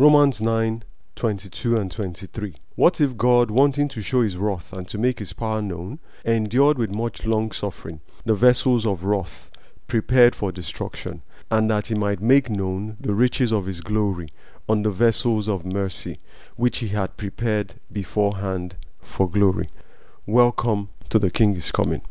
Romans 9 22 and 23. What if God, wanting to show his wrath and to make his power known, endured with much long suffering the vessels of wrath prepared for destruction, and that he might make known the riches of his glory on the vessels of mercy, which he had prepared beforehand for glory? Welcome to the King is Coming.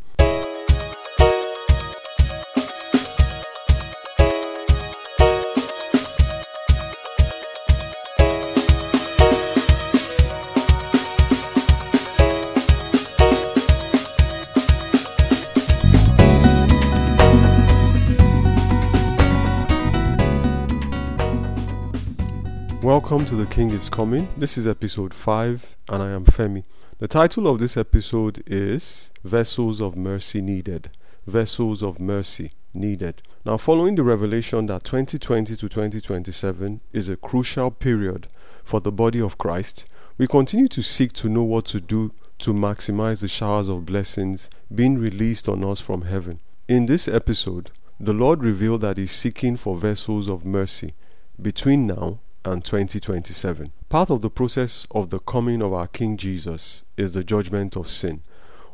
Welcome to The King is Coming. This is episode 5, and I am Femi. The title of this episode is Vessels of Mercy Needed. Vessels of Mercy Needed. Now, following the revelation that 2020 to 2027 is a crucial period for the body of Christ, we continue to seek to know what to do to maximize the showers of blessings being released on us from heaven. In this episode, the Lord revealed that He's seeking for vessels of mercy between now and 2027. Part of the process of the coming of our King Jesus is the judgment of sin.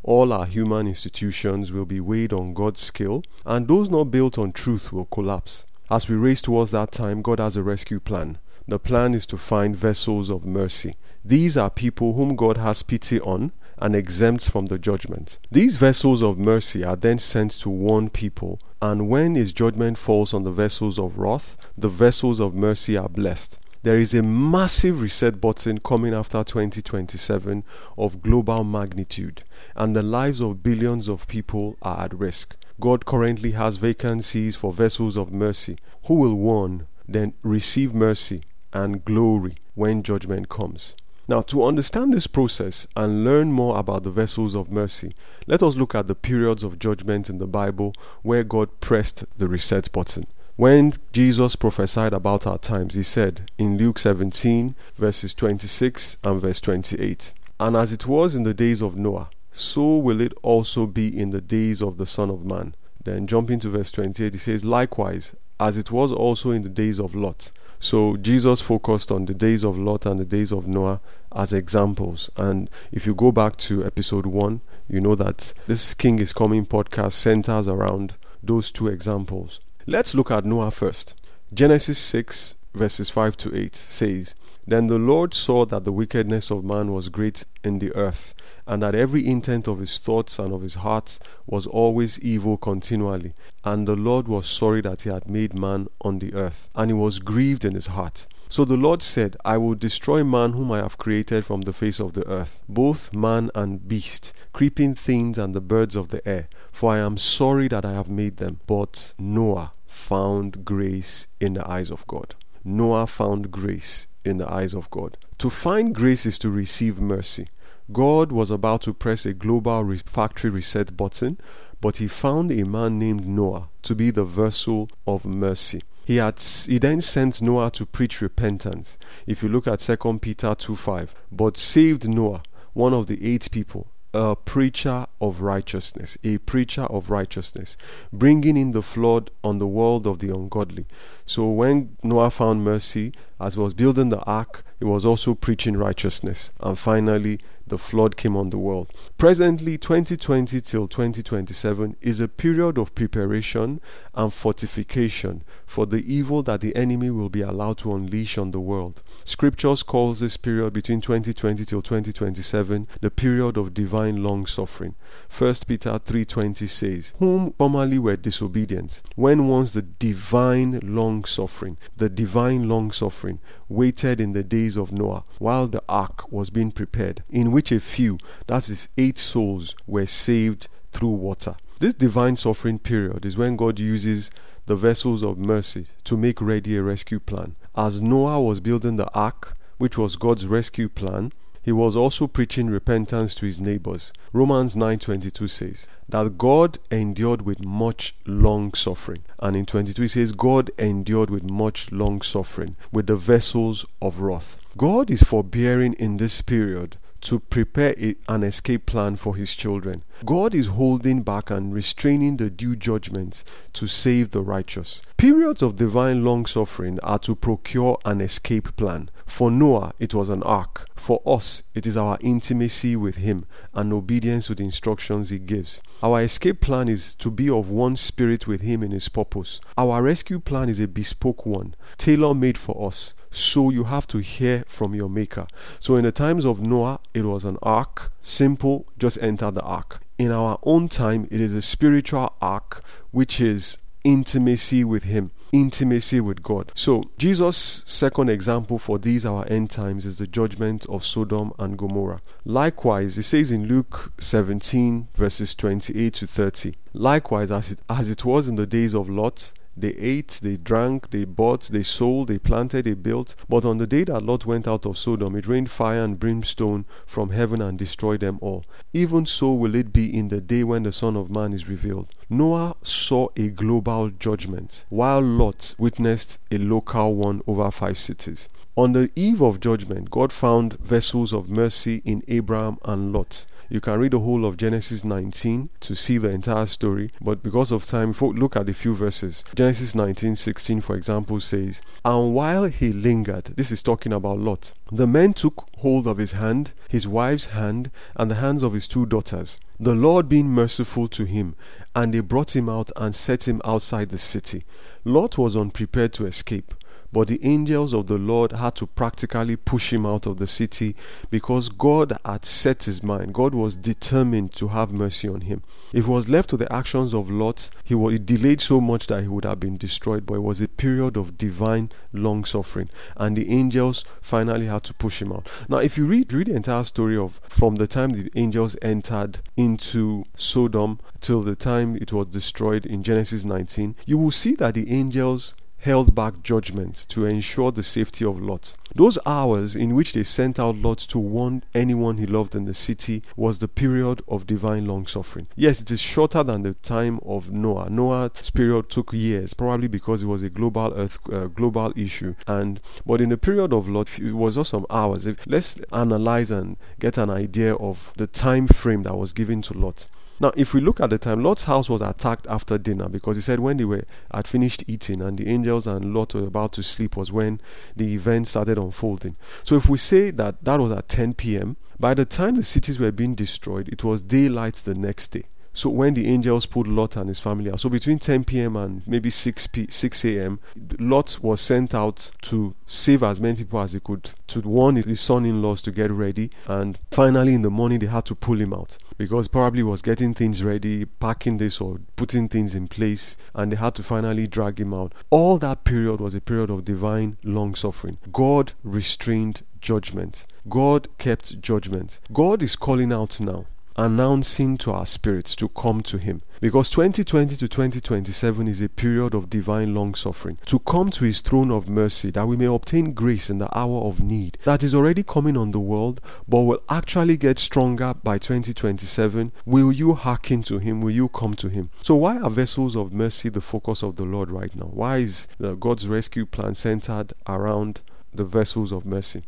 All our human institutions will be weighed on God's scale, and those not built on truth will collapse. As we race towards that time, God has a rescue plan. The plan is to find vessels of mercy. These are people whom God has pity on and exempts from the judgment. These vessels of mercy are then sent to warn people, and when his judgment falls on the vessels of wrath, the vessels of mercy are blessed. There is a massive reset button coming after 2027 of global magnitude, and the lives of billions of people are at risk. God currently has vacancies for vessels of mercy who will warn, then receive mercy and glory when judgment comes. Now, to understand this process and learn more about the vessels of mercy, let us look at the periods of judgment in the Bible where God pressed the reset button. When Jesus prophesied about our times, he said in Luke 17, verses 26 and verse 28, And as it was in the days of Noah, so will it also be in the days of the Son of Man. Then jumping to verse 28, he says, Likewise, as it was also in the days of Lot. So Jesus focused on the days of Lot and the days of Noah as examples. And if you go back to episode 1, you know that this King is Coming podcast centers around those two examples. Let's look at Noah first. Genesis 6, verses 5 to 8 says, Then the Lord saw that the wickedness of man was great in the earth, and that every intent of his thoughts and of his heart was always evil continually. And the Lord was sorry that he had made man on the earth, and he was grieved in his heart. So the Lord said, I will destroy man whom I have created from the face of the earth, both man and beast, creeping things and the birds of the air, for I am sorry that I have made them. But Noah found grace in the eyes of God. Noah found grace in the eyes of God. To find grace is to receive mercy. God was about to press a global re- factory reset button, but he found a man named Noah to be the vessel of mercy. He had he then sent Noah to preach repentance. If you look at 2 Peter 2 5, but saved Noah, one of the eight people, a preacher of righteousness, a preacher of righteousness, bringing in the flood on the world of the ungodly. So when Noah found mercy, as was building the ark, he was also preaching righteousness. And finally, the flood came on the world. Presently, 2020 till 2027 is a period of preparation and fortification for the evil that the enemy will be allowed to unleash on the world. Scriptures calls this period between 2020 till 2027 the period of divine long suffering. 1 Peter 3:20 says, "Whom formerly were disobedient, when once the divine long suffering, the divine long suffering waited in the days of Noah, while the ark was being prepared, in which a few, that is eight souls, were saved through water." This divine suffering period is when God uses the vessels of mercy to make ready a rescue plan. As Noah was building the ark, which was God's rescue plan, he was also preaching repentance to his neighbors. Romans 9:22 says that God endured with much long suffering. And in 22 it says God endured with much long suffering with the vessels of wrath. God is forbearing in this period to prepare an escape plan for his children. God is holding back and restraining the due judgments to save the righteous. Periods of divine long suffering are to procure an escape plan. For Noah, it was an ark. For us, it is our intimacy with Him and obedience to the instructions He gives. Our escape plan is to be of one spirit with Him in His purpose. Our rescue plan is a bespoke one, tailor made for us. So you have to hear from your Maker. So in the times of Noah, it was an ark. Simple, just enter the ark. In our own time, it is a spiritual ark, which is intimacy with Him, intimacy with God. So, Jesus' second example for these our end times is the judgment of Sodom and Gomorrah. Likewise, it says in Luke 17, verses 28 to 30, likewise, as it, as it was in the days of Lot, they ate, they drank, they bought, they sold, they planted, they built. But on the day that Lot went out of Sodom, it rained fire and brimstone from heaven and destroyed them all. Even so will it be in the day when the Son of Man is revealed. Noah saw a global judgment, while Lot witnessed a local one over five cities. On the eve of judgment, God found vessels of mercy in Abraham and Lot. You can read the whole of Genesis 19 to see the entire story, but because of time, look at a few verses. Genesis 19 16, for example, says, And while he lingered, this is talking about Lot, the men took hold of his hand, his wife's hand, and the hands of his two daughters, the Lord being merciful to him, and they brought him out and set him outside the city. Lot was unprepared to escape. But the angels of the Lord had to practically push him out of the city because God had set his mind. God was determined to have mercy on him. If it was left to the actions of Lot, he was delayed so much that he would have been destroyed. But it was a period of divine long suffering, and the angels finally had to push him out. Now, if you read read the entire story of from the time the angels entered into Sodom till the time it was destroyed in Genesis 19, you will see that the angels held back judgment to ensure the safety of Lot. Those hours in which they sent out Lot to warn anyone he loved in the city was the period of divine long suffering. Yes, it is shorter than the time of Noah. Noah's period took years, probably because it was a global earth, uh, global issue. And but in the period of Lot, it was just some hours. Let's analyze and get an idea of the time frame that was given to Lot. Now, if we look at the time, Lot's house was attacked after dinner because he said when they were had finished eating and the angels and Lot were about to sleep was when the event started unfolding. So, if we say that that was at 10 p.m., by the time the cities were being destroyed, it was daylight the next day. So when the angels pulled Lot and his family out, so between 10 p.m. and maybe 6 p 6 a.m., Lot was sent out to save as many people as he could, to warn his son-in-laws to get ready, and finally in the morning they had to pull him out because probably was getting things ready, packing this or putting things in place, and they had to finally drag him out. All that period was a period of divine long suffering. God restrained judgment. God kept judgment. God is calling out now announcing to our spirits to come to Him. Because 2020 to 2027 is a period of divine long suffering. To come to His throne of mercy that we may obtain grace in the hour of need that is already coming on the world but will actually get stronger by 2027. Will you hearken to Him? Will you come to Him? So, why are vessels of mercy the focus of the Lord right now? Why is uh, God's rescue plan centered around the vessels of mercy?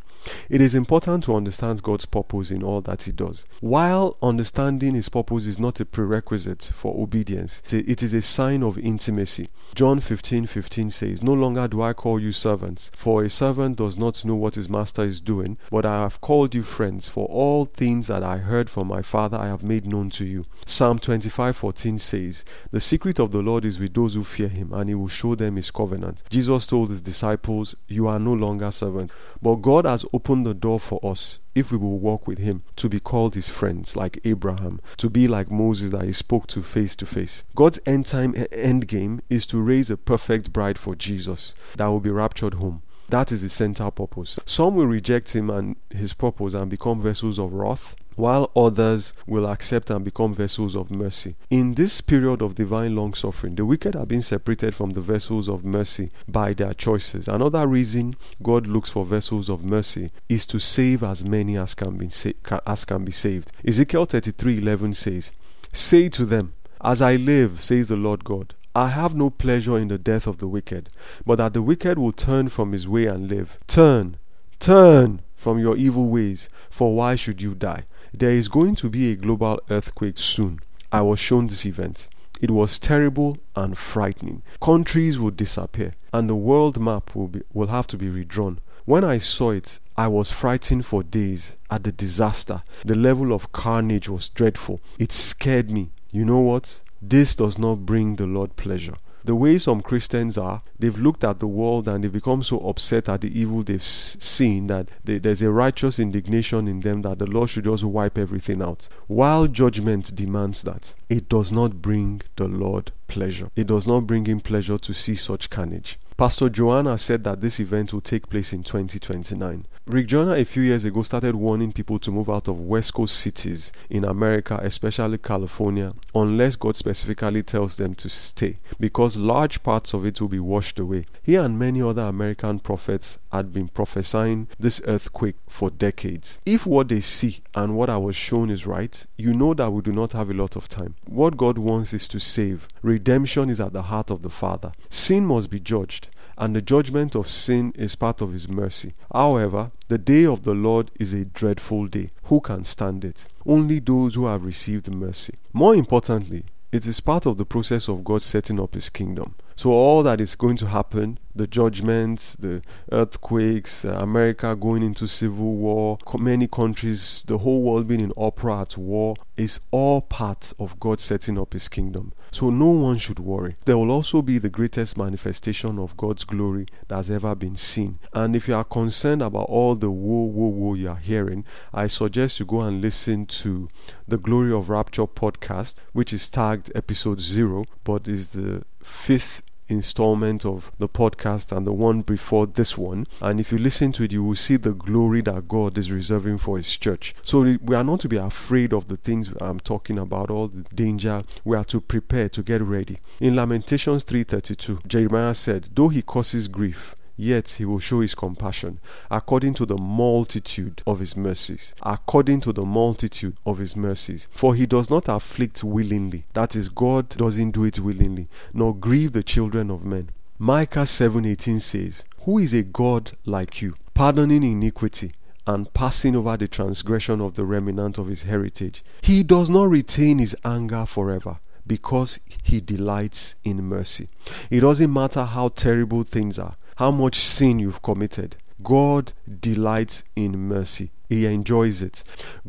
It is important to understand God's purpose in all that He does. While understanding His purpose is not a prerequisite for obedience, it is a sign of intimacy. John 15 15 says, No longer do I call you servants, for a servant does not know what his master is doing, but I have called you friends, for all things that I heard from my Father I have made known to you. Psalm 25 14 says, The secret of the Lord is with those who fear Him, and He will show them His covenant. Jesus told His disciples, You are no longer servants, but God has open the door for us if we will walk with him to be called his friends like Abraham, to be like Moses that he spoke to face to face. God's end time end game is to raise a perfect bride for Jesus that will be raptured home. That is the central purpose. Some will reject him and his purpose and become vessels of wrath while others will accept and become vessels of mercy. In this period of divine long suffering, the wicked are being separated from the vessels of mercy by their choices. Another reason God looks for vessels of mercy is to save as many as can be, sa- as can be saved. Ezekiel 33:11 says, "Say to them, as I live, says the Lord God, I have no pleasure in the death of the wicked, but that the wicked will turn from his way and live. Turn, turn from your evil ways, for why should you die? There is going to be a global earthquake soon. I was shown this event. It was terrible and frightening. Countries would disappear, and the world map will, be, will have to be redrawn. When I saw it, I was frightened for days at the disaster. The level of carnage was dreadful. It scared me. You know what? This does not bring the Lord pleasure the way some Christians are, they've looked at the world and they've become so upset at the evil they've seen that they, there's a righteous indignation in them that the Lord should just wipe everything out. While judgment demands that, it does not bring the Lord pleasure. It does not bring him pleasure to see such carnage. Pastor Joanna said that this event will take place in 2029. Rick Joyner a few years ago started warning people to move out of West Coast cities in America, especially California, unless God specifically tells them to stay, because large parts of it will be washed away. He and many other American prophets had been prophesying this earthquake for decades. If what they see and what I was shown is right, you know that we do not have a lot of time. What God wants is to save. Redemption is at the heart of the Father. Sin must be judged and the judgment of sin is part of his mercy. However, the day of the Lord is a dreadful day. Who can stand it? Only those who have received mercy. More importantly, it is part of the process of God setting up his kingdom. So, all that is going to happen the judgments, the earthquakes, uh, America going into civil war, many countries, the whole world being in opera at war, is all part of God setting up His kingdom. So no one should worry. There will also be the greatest manifestation of God's glory that has ever been seen. And if you are concerned about all the woe, woe, woe you are hearing, I suggest you go and listen to the Glory of Rapture podcast, which is tagged episode zero, but is the fifth installment of the podcast and the one before this one. And if you listen to it, you will see the glory that God is reserving for His church. So we are not to be afraid of the things I'm talking about, all the danger. We are to prepare to get ready. In Lamentations 3:32, Jeremiah said, "Though he causes grief." Yet he will show his compassion according to the multitude of his mercies. According to the multitude of his mercies. For he does not afflict willingly, that is, God doesn't do it willingly, nor grieve the children of men. Micah 7:18 says, Who is a God like you, pardoning iniquity and passing over the transgression of the remnant of his heritage? He does not retain his anger forever because he delights in mercy. It doesn't matter how terrible things are how much sin you've committed. God delights in mercy. He enjoys it.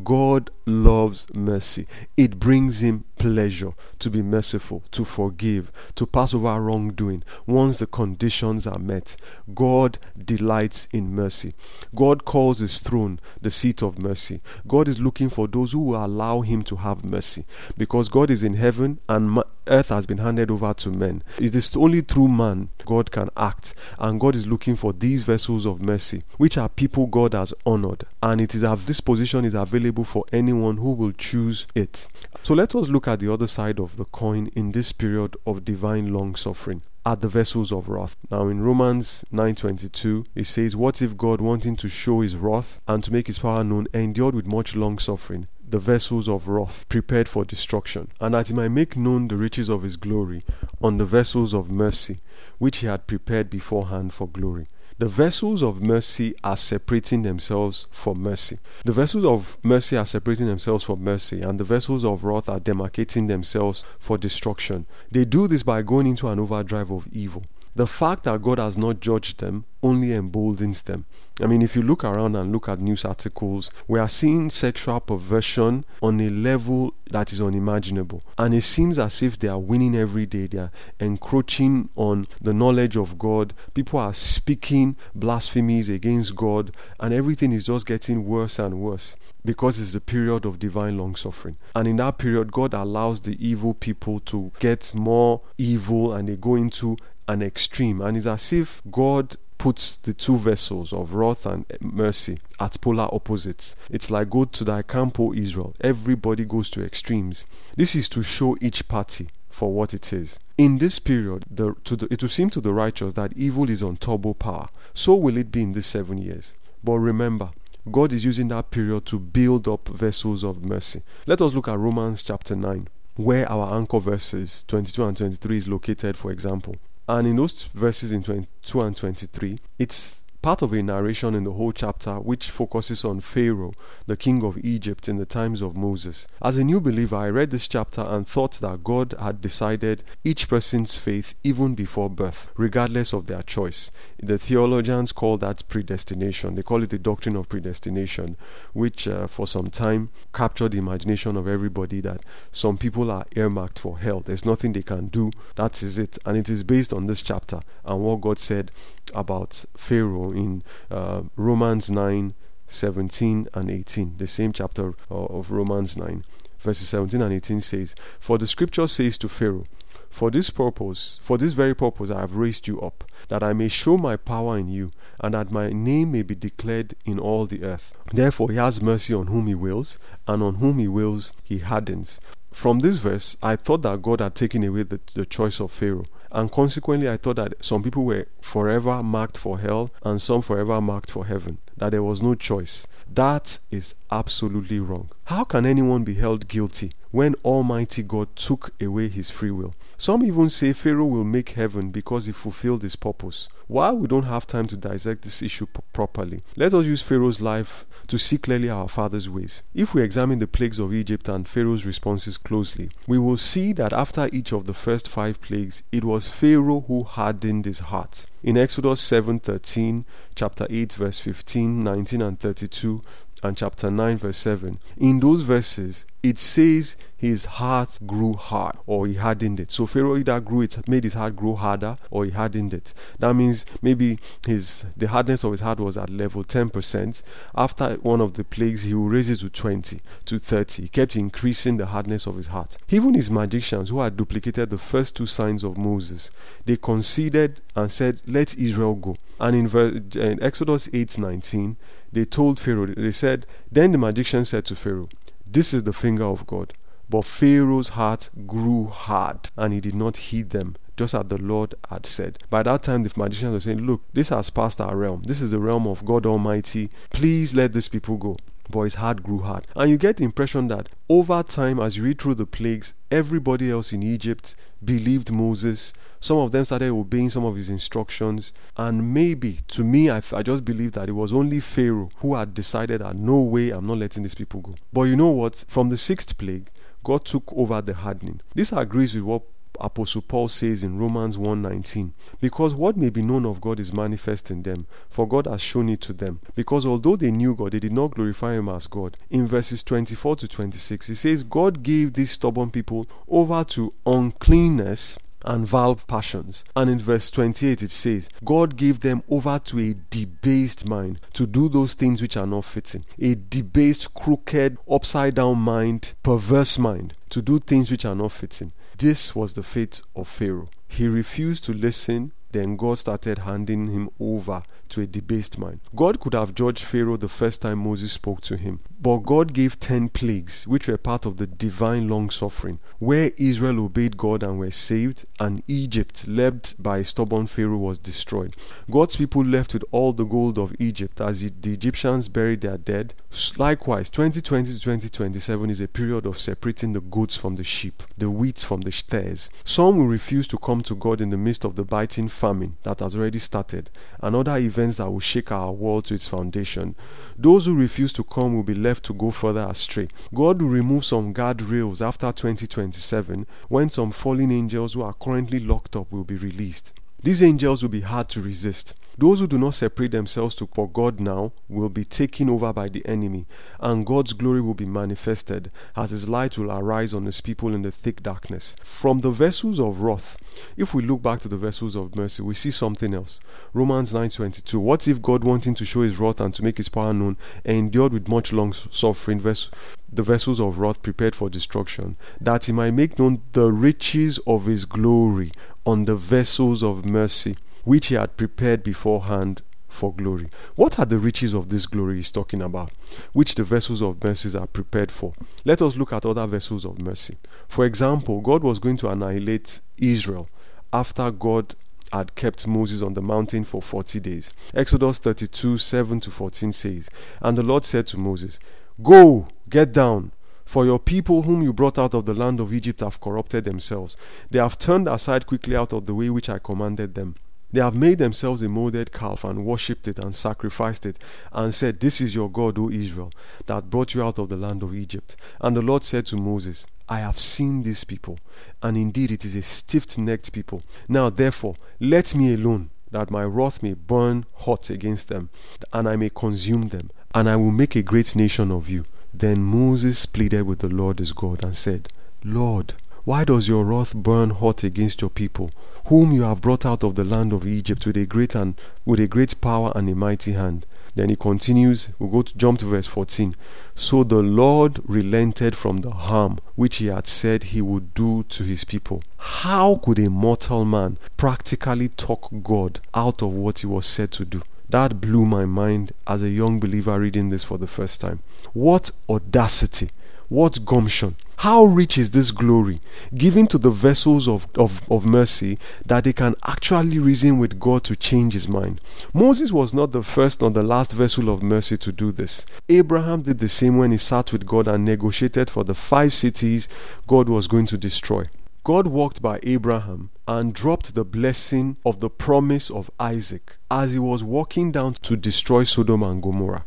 God loves mercy. It brings him pleasure to be merciful, to forgive, to pass over wrongdoing once the conditions are met. God delights in mercy. God calls his throne the seat of mercy. God is looking for those who will allow him to have mercy because God is in heaven and earth has been handed over to men. It is only through man God can act, and God is looking for these vessels of mercy, which are people God has honored, and it is this position is available for anyone who will choose it. So let us look at the other side of the coin in this period of divine long suffering at the vessels of wrath. Now in Romans 9:22 it says what if God wanting to show his wrath and to make his power known endured with much long suffering the vessels of wrath prepared for destruction and that he might make known the riches of his glory on the vessels of mercy which he had prepared beforehand for glory. The vessels of mercy are separating themselves for mercy. The vessels of mercy are separating themselves for mercy, and the vessels of wrath are demarcating themselves for destruction. They do this by going into an overdrive of evil. The fact that God has not judged them only emboldens them. I mean, if you look around and look at news articles, we are seeing sexual perversion on a level that is unimaginable. And it seems as if they are winning every day. They are encroaching on the knowledge of God. People are speaking blasphemies against God, and everything is just getting worse and worse because it's the period of divine long suffering. And in that period, God allows the evil people to get more evil and they go into an extreme. And it's as if God puts the two vessels of wrath and mercy at polar opposites. It's like go to thy camp, O Israel. Everybody goes to extremes. This is to show each party for what it is. In this period, the, the, it will seem to the righteous that evil is on turbo power. So will it be in these seven years. But remember, God is using that period to build up vessels of mercy. Let us look at Romans chapter 9, where our anchor verses 22 and 23 is located, for example. And in those verses in 22 and 23, it's part of a narration in the whole chapter which focuses on Pharaoh, the king of Egypt in the times of Moses. As a new believer, I read this chapter and thought that God had decided each person's faith even before birth, regardless of their choice. The theologians call that predestination. They call it the doctrine of predestination, which uh, for some time captured the imagination of everybody that some people are earmarked for hell. There's nothing they can do. That is it. And it is based on this chapter and what God said about Pharaoh in uh, Romans 9 17 and 18, the same chapter of Romans 9, verses 17 and 18 says, For the scripture says to Pharaoh, For this purpose, for this very purpose I have raised you up, that I may show my power in you, and that my name may be declared in all the earth. Therefore he has mercy on whom he wills, and on whom he wills he hardens. From this verse, I thought that God had taken away the, the choice of Pharaoh and consequently, I thought that some people were forever marked for hell and some forever marked for heaven, that there was no choice. That is absolutely wrong. How can anyone be held guilty when Almighty God took away his free will? Some even say Pharaoh will make heaven because he fulfilled his purpose. While we don't have time to dissect this issue p- properly, let us use Pharaoh's life to see clearly our Father's ways. If we examine the plagues of Egypt and Pharaoh's responses closely, we will see that after each of the first five plagues, it was Pharaoh who hardened his heart. In Exodus 7:13, chapter 8 verse 15, 19 and 32, and chapter 9 verse 7, in those verses it says his heart grew hard or he hardened it. So Pharaoh either grew it, made his heart grow harder or he hardened it. That means maybe his the hardness of his heart was at level 10%. After one of the plagues, he will raise it to 20, to 30. He kept increasing the hardness of his heart. Even his magicians who had duplicated the first two signs of Moses, they conceded and said, Let Israel go. And in, ver- in Exodus 8:19, they told Pharaoh, they said, Then the magician said to Pharaoh, this is the finger of God. But Pharaoh's heart grew hard, and he did not heed them, just as the Lord had said. By that time, the magicians were saying, Look, this has passed our realm. This is the realm of God Almighty. Please let these people go. But his heart grew hard. And you get the impression that over time, as you read through the plagues, everybody else in Egypt believed Moses. Some of them started obeying some of his instructions. And maybe, to me, I, I just believe that it was only Pharaoh who had decided that no way, I'm not letting these people go. But you know what? From the sixth plague, God took over the hardening. This agrees with what Apostle Paul says in Romans 1:19 because what may be known of God is manifest in them for God has shown it to them because although they knew God they did not glorify him as God in verses 24 to 26 he says God gave these stubborn people over to uncleanness and vile passions. And in verse 28 it says, God gave them over to a debased mind to do those things which are not fitting. A debased, crooked, upside down mind, perverse mind to do things which are not fitting. This was the fate of Pharaoh. He refused to listen, then God started handing him over to a debased mind. God could have judged Pharaoh the first time Moses spoke to him, but God gave ten plagues, which were part of the divine long suffering, where Israel obeyed God and were saved, and Egypt, led by a stubborn Pharaoh, was destroyed. God's people left with all the gold of Egypt as the Egyptians buried their dead. Likewise, 2020 to 2027 is a period of separating the goats from the sheep, the wheat from the tares. Some will refuse to come to God in the midst of the biting famine that has already started, and other events that will shake our world to its foundation. Those who refuse to come will be left to go further astray. God will remove some guardrails after 2027 when some fallen angels who are currently locked up will be released. These angels will be hard to resist. Those who do not separate themselves to, for God now will be taken over by the enemy, and God's glory will be manifested as His light will arise on His people in the thick darkness. From the vessels of wrath, if we look back to the vessels of mercy, we see something else. Romans 9:22. What if God, wanting to show His wrath and to make His power known, endured with much long suffering the vessels of wrath prepared for destruction, that He might make known the riches of His glory on the vessels of mercy which he had prepared beforehand for glory. What are the riches of this glory he's talking about, which the vessels of mercy are prepared for? Let us look at other vessels of mercy. For example, God was going to annihilate Israel after God had kept Moses on the mountain for 40 days. Exodus 32 7 to 14 says, And the Lord said to Moses, Go, get down, for your people whom you brought out of the land of Egypt have corrupted themselves. They have turned aside quickly out of the way which I commanded them. They have made themselves a molded calf and worshipped it and sacrificed it and said, This is your God, O Israel, that brought you out of the land of Egypt. And the Lord said to Moses, I have seen these people, and indeed it is a stiff necked people. Now therefore, let me alone, that my wrath may burn hot against them, and I may consume them, and I will make a great nation of you. Then Moses pleaded with the Lord his God and said, Lord, why does your wrath burn hot against your people, whom you have brought out of the land of Egypt with a great and with a great power and a mighty hand? Then he continues, we'll go to jump to verse 14. So the Lord relented from the harm which he had said he would do to his people. How could a mortal man practically talk God out of what he was said to do? That blew my mind as a young believer reading this for the first time. What audacity! What gumption! How rich is this glory given to the vessels of, of, of mercy that they can actually reason with God to change his mind? Moses was not the first nor the last vessel of mercy to do this. Abraham did the same when he sat with God and negotiated for the five cities God was going to destroy. God walked by Abraham and dropped the blessing of the promise of Isaac as he was walking down to destroy Sodom and Gomorrah.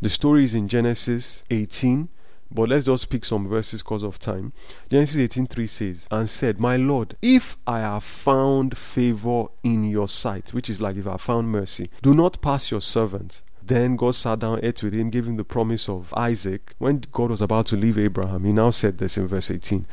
The story is in Genesis 18, but let's just pick some verses because of time. Genesis 18:3 says, And said, My Lord, if I have found favor in your sight, which is like if I found mercy, do not pass your servant. Then God sat down, ate with him, gave him the promise of Isaac. When God was about to leave Abraham, he now said this in verse 18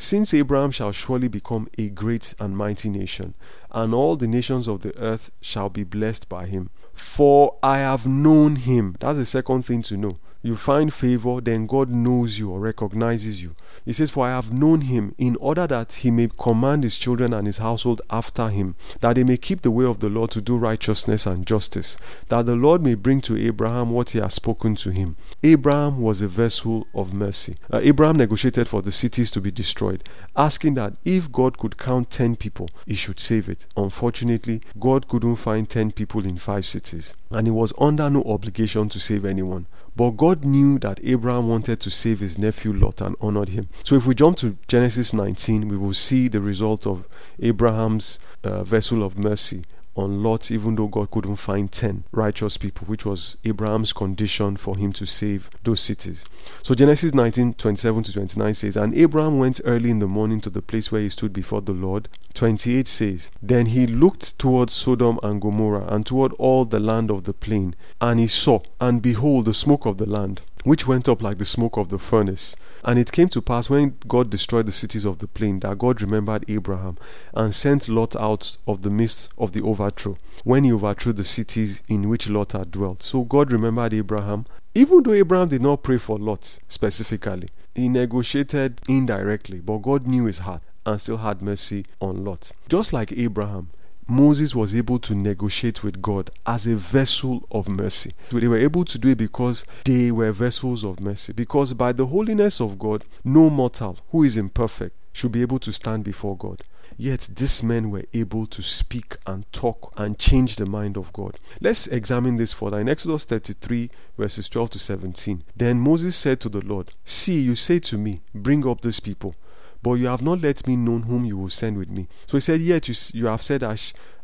Since Abraham shall surely become a great and mighty nation, and all the nations of the earth shall be blessed by him. For I have known him. That's the second thing to know you find favor, then God knows you or recognizes you. He says, For I have known him in order that he may command his children and his household after him, that they may keep the way of the Lord to do righteousness and justice, that the Lord may bring to Abraham what he has spoken to him. Abraham was a vessel of mercy. Uh, Abraham negotiated for the cities to be destroyed, asking that if God could count 10 people, he should save it. Unfortunately, God couldn't find 10 people in five cities, and he was under no obligation to save anyone. But God knew that Abraham wanted to save his nephew Lot and honored him. So if we jump to Genesis 19, we will see the result of Abraham's uh, vessel of mercy on Lot, even though God couldn't find 10 righteous people, which was Abraham's condition for him to save those cities. So Genesis 19 27 to 29 says, And Abraham went early in the morning to the place where he stood before the Lord. 28 says, Then he looked towards Sodom and Gomorrah and toward all the land of the plain, and he saw, and behold, the smoke of the land, which went up like the smoke of the furnace. And it came to pass when God destroyed the cities of the plain that God remembered Abraham and sent Lot out of the midst of the overthrow when he overthrew the cities in which Lot had dwelt. So God remembered Abraham, even though Abraham did not pray for Lot specifically. He negotiated indirectly, but God knew his heart and still had mercy on Lot. Just like Abraham, Moses was able to negotiate with God as a vessel of mercy. They were able to do it because they were vessels of mercy. Because by the holiness of God, no mortal who is imperfect should be able to stand before God. Yet these men were able to speak and talk and change the mind of God. Let's examine this further. In Exodus 33, verses 12 to 17. Then Moses said to the Lord, See, you say to me, Bring up these people but you have not let me know whom you will send with me. So he said, Yet you, you have said, I,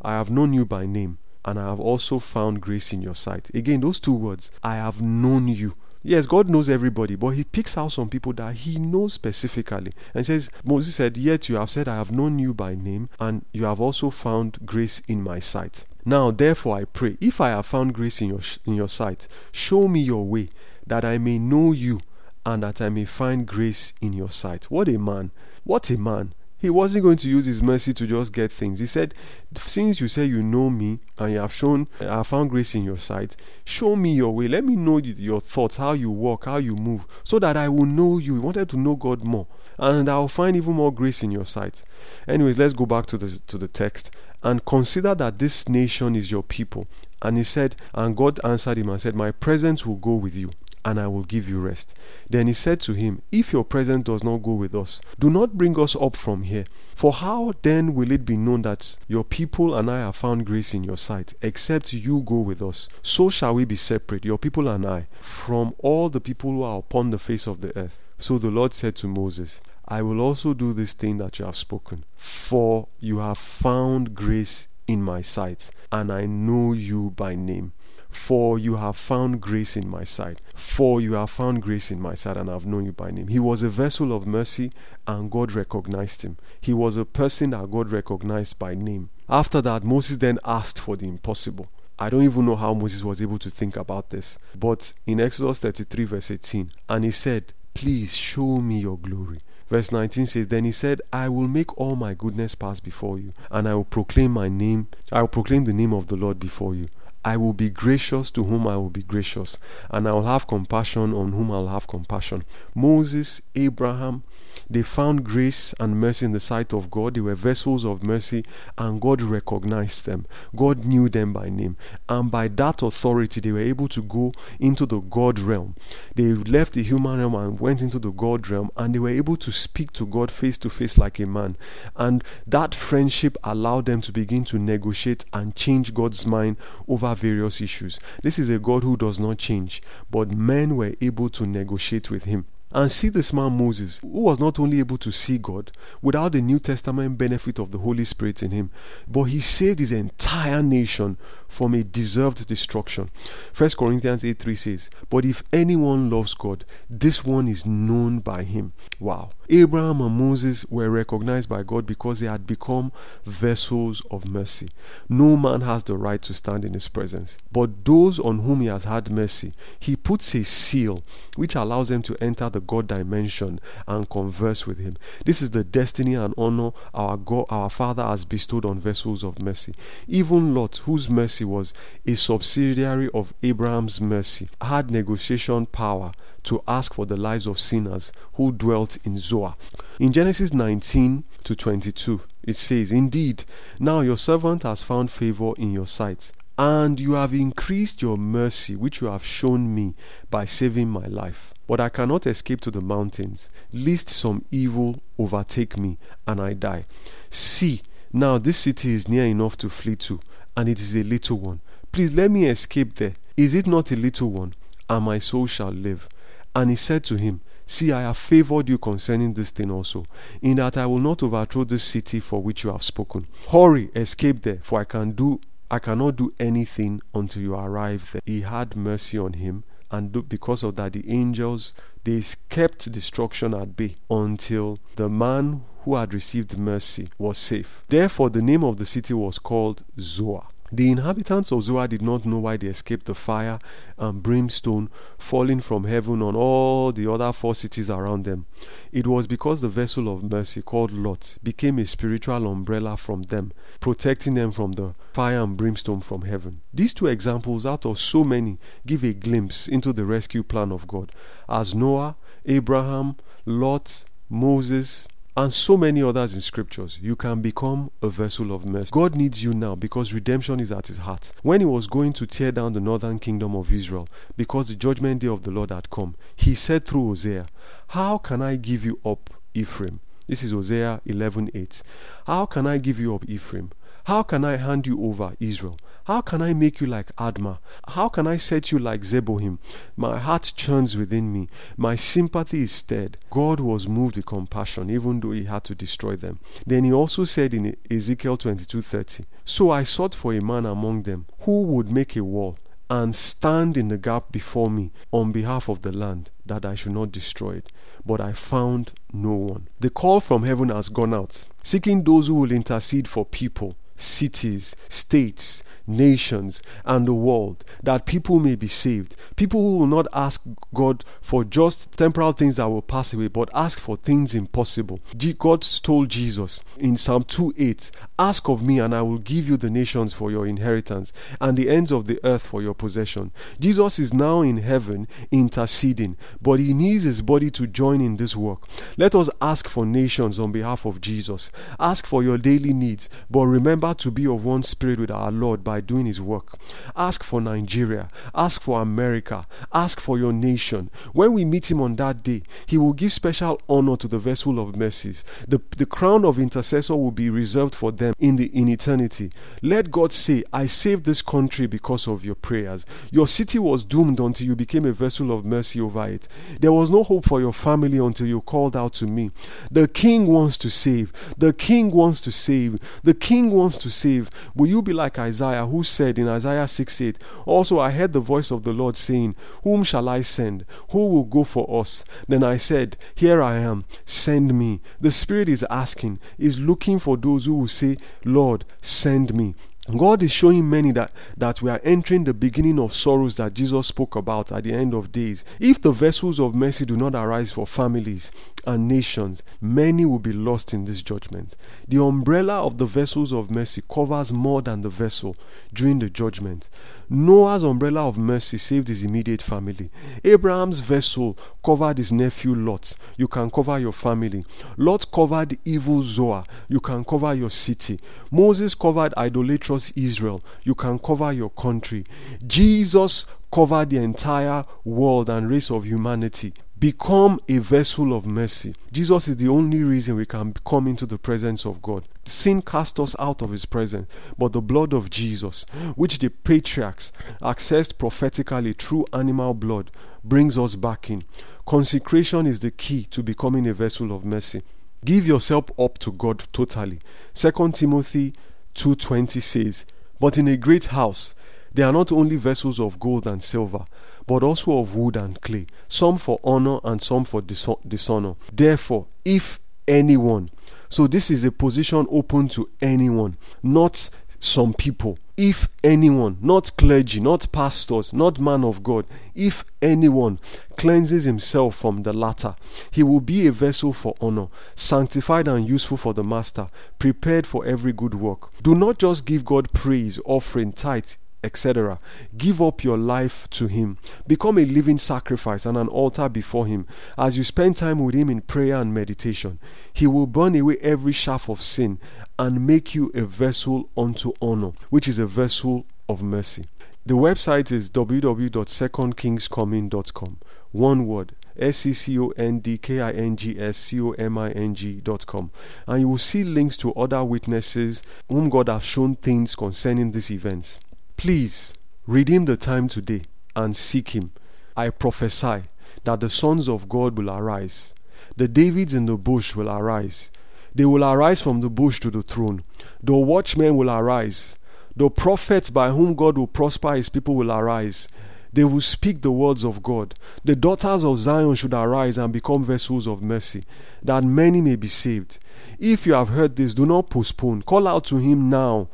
I have known you by name, and I have also found grace in your sight. Again, those two words, I have known you. Yes, God knows everybody, but He picks out some people that He knows specifically. And says, Moses said, Yet you have said, I have known you by name, and you have also found grace in my sight. Now, therefore, I pray, if I have found grace in your, in your sight, show me your way, that I may know you and that I may find grace in your sight. What a man! What a man! He wasn't going to use his mercy to just get things. He said, Since you say you know me and you have shown, I have found grace in your sight, show me your way. Let me know your thoughts, how you walk, how you move, so that I will know you. He wanted to know God more. And I will find even more grace in your sight. Anyways, let's go back to the, to the text and consider that this nation is your people. And he said, and God answered him and said, My presence will go with you and I will give you rest. Then he said to him, If your presence does not go with us, do not bring us up from here. For how then will it be known that your people and I have found grace in your sight, except you go with us? So shall we be separate, your people and I, from all the people who are upon the face of the earth. So the Lord said to Moses, I will also do this thing that you have spoken, for you have found grace in my sight, and I know you by name. For you have found grace in my sight. For you have found grace in my sight, and I have known you by name. He was a vessel of mercy, and God recognized him. He was a person that God recognized by name. After that, Moses then asked for the impossible. I don't even know how Moses was able to think about this. But in Exodus 33, verse 18, and he said, Please show me your glory. Verse 19 says, Then he said, I will make all my goodness pass before you, and I will proclaim my name, I will proclaim the name of the Lord before you. I will be gracious to whom I will be gracious, and I will have compassion on whom I will have compassion. Moses, Abraham, they found grace and mercy in the sight of God. They were vessels of mercy, and God recognized them. God knew them by name. And by that authority, they were able to go into the God realm. They left the human realm and went into the God realm, and they were able to speak to God face to face like a man. And that friendship allowed them to begin to negotiate and change God's mind over various issues. This is a God who does not change, but men were able to negotiate with him. And see this man Moses, who was not only able to see God without the New Testament benefit of the Holy Spirit in him, but he saved his entire nation from a deserved destruction. 1 Corinthians 8 3 says, But if anyone loves God, this one is known by him. Wow. Abraham and Moses were recognized by God because they had become vessels of mercy. No man has the right to stand in his presence, but those on whom he has had mercy, he puts a seal which allows them to enter the God dimension and converse with him. This is the destiny and honor our God, our Father has bestowed on vessels of mercy. Even Lot, whose mercy mercy was a subsidiary of Abraham's mercy, had negotiation power to ask for the lives of sinners who dwelt in Zoar. In Genesis 19 to 22, it says, Indeed, now your servant has found favor in your sight, and you have increased your mercy which you have shown me by saving my life. But I cannot escape to the mountains, lest some evil overtake me and I die. See, now this city is near enough to flee to, and it is a little one. Please let me escape there. Is it not a little one? And my soul shall live. And he said to him, See, I have favored you concerning this thing also, in that I will not overthrow this city for which you have spoken. Hurry, escape there, for I can do I cannot do anything until you arrive there. He had mercy on him, and because of that, the angels they kept destruction at bay until the man who had received mercy was safe. Therefore, the name of the city was called Zoar. The inhabitants of Zoar did not know why they escaped the fire and brimstone falling from heaven on all the other four cities around them. It was because the vessel of mercy called Lot became a spiritual umbrella from them, protecting them from the fire and brimstone from heaven. These two examples, out of so many, give a glimpse into the rescue plan of God. As Noah, Abraham, Lot, Moses, and so many others in scriptures, you can become a vessel of mercy. God needs you now because redemption is at his heart. When he was going to tear down the northern kingdom of Israel because the judgment day of the Lord had come, he said through Hosea, How can I give you up, Ephraim? This is Hosea 11:8. How can I give you up, Ephraim? How can I hand you over, Israel? How can I make you like Admah? How can I set you like Zeboim? My heart churns within me. My sympathy is stirred. God was moved with compassion, even though he had to destroy them. Then he also said in Ezekiel 22:30, So I sought for a man among them who would make a wall and stand in the gap before me on behalf of the land, that I should not destroy it. But I found no one. The call from heaven has gone out, seeking those who will intercede for people cities, states, nations, and the world, that people may be saved. People who will not ask God for just temporal things that will pass away, but ask for things impossible. God told Jesus in Psalm 2 8, Ask of me, and I will give you the nations for your inheritance, and the ends of the earth for your possession. Jesus is now in heaven interceding, but he needs his body to join in this work. Let us ask for nations on behalf of Jesus. Ask for your daily needs, but remember to be of one spirit with our Lord by by doing His work. Ask for Nigeria. Ask for America. Ask for your nation. When we meet Him on that day, He will give special honor to the vessel of mercies. The, the crown of intercessor will be reserved for them in, the, in eternity. Let God say, I saved this country because of your prayers. Your city was doomed until you became a vessel of mercy over it. There was no hope for your family until you called out to me. The King wants to save. The King wants to save. The King wants wants to save. Will you be like Isaiah, who said in Isaiah 6 8, Also I heard the voice of the Lord saying, Whom shall I send? Who will go for us? Then I said, Here I am, send me. The Spirit is asking, is looking for those who will say, Lord, send me. God is showing many that, that we are entering the beginning of sorrows that Jesus spoke about at the end of days. If the vessels of mercy do not arise for families and nations, many will be lost in this judgment. The umbrella of the vessels of mercy covers more than the vessel during the judgment. Noah's umbrella of mercy saved his immediate family. Abraham's vessel covered his nephew Lot. You can cover your family. Lot covered evil Zoar. You can cover your city. Moses covered idolatrous Israel. You can cover your country. Jesus covered the entire world and race of humanity. Become a vessel of mercy. Jesus is the only reason we can come into the presence of God. Sin cast us out of his presence, but the blood of Jesus, which the patriarchs accessed prophetically through animal blood, brings us back in. Consecration is the key to becoming a vessel of mercy. Give yourself up to God totally. 2 Timothy 2:20 says, "But in a great house there are not only vessels of gold and silver, but also of wood and clay, some for honor and some for dishonor. Therefore, if anyone, so this is a position open to anyone, not some people. If anyone, not clergy, not pastors, not man of God, if anyone cleanses himself from the latter, he will be a vessel for honor, sanctified and useful for the master, prepared for every good work. Do not just give God praise, offering, tithe, etc. Give up your life to Him. Become a living sacrifice and an altar before Him. As you spend time with Him in prayer and meditation, He will burn away every shaft of sin and make you a vessel unto honor, which is a vessel of mercy. The website is www.secondkingscoming.com. One word S C C O N D K I N G S C O M I N G dot com. And you will see links to other witnesses whom God has shown things concerning these events. Please redeem the time today and seek Him. I prophesy that the sons of God will arise. The Davids in the bush will arise. They will arise from the bush to the throne. The watchmen will arise. The prophets by whom God will prosper his people will arise. They will speak the words of God. The daughters of Zion should arise and become vessels of mercy, that many may be saved. If you have heard this, do not postpone. Call out to him now.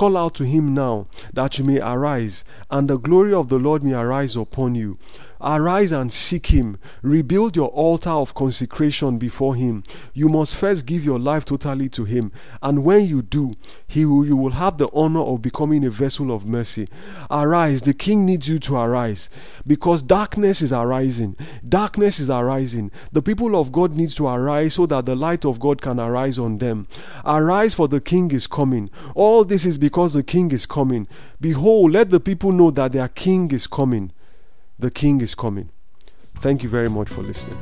Call out to him now, that you may arise, and the glory of the Lord may arise upon you. Arise and seek Him. Rebuild your altar of consecration before Him. You must first give your life totally to Him. And when you do, he will, you will have the honor of becoming a vessel of mercy. Arise. The King needs you to arise because darkness is arising. Darkness is arising. The people of God needs to arise so that the light of God can arise on them. Arise for the King is coming. All this is because the King is coming. Behold, let the people know that their King is coming. The King is coming. Thank you very much for listening.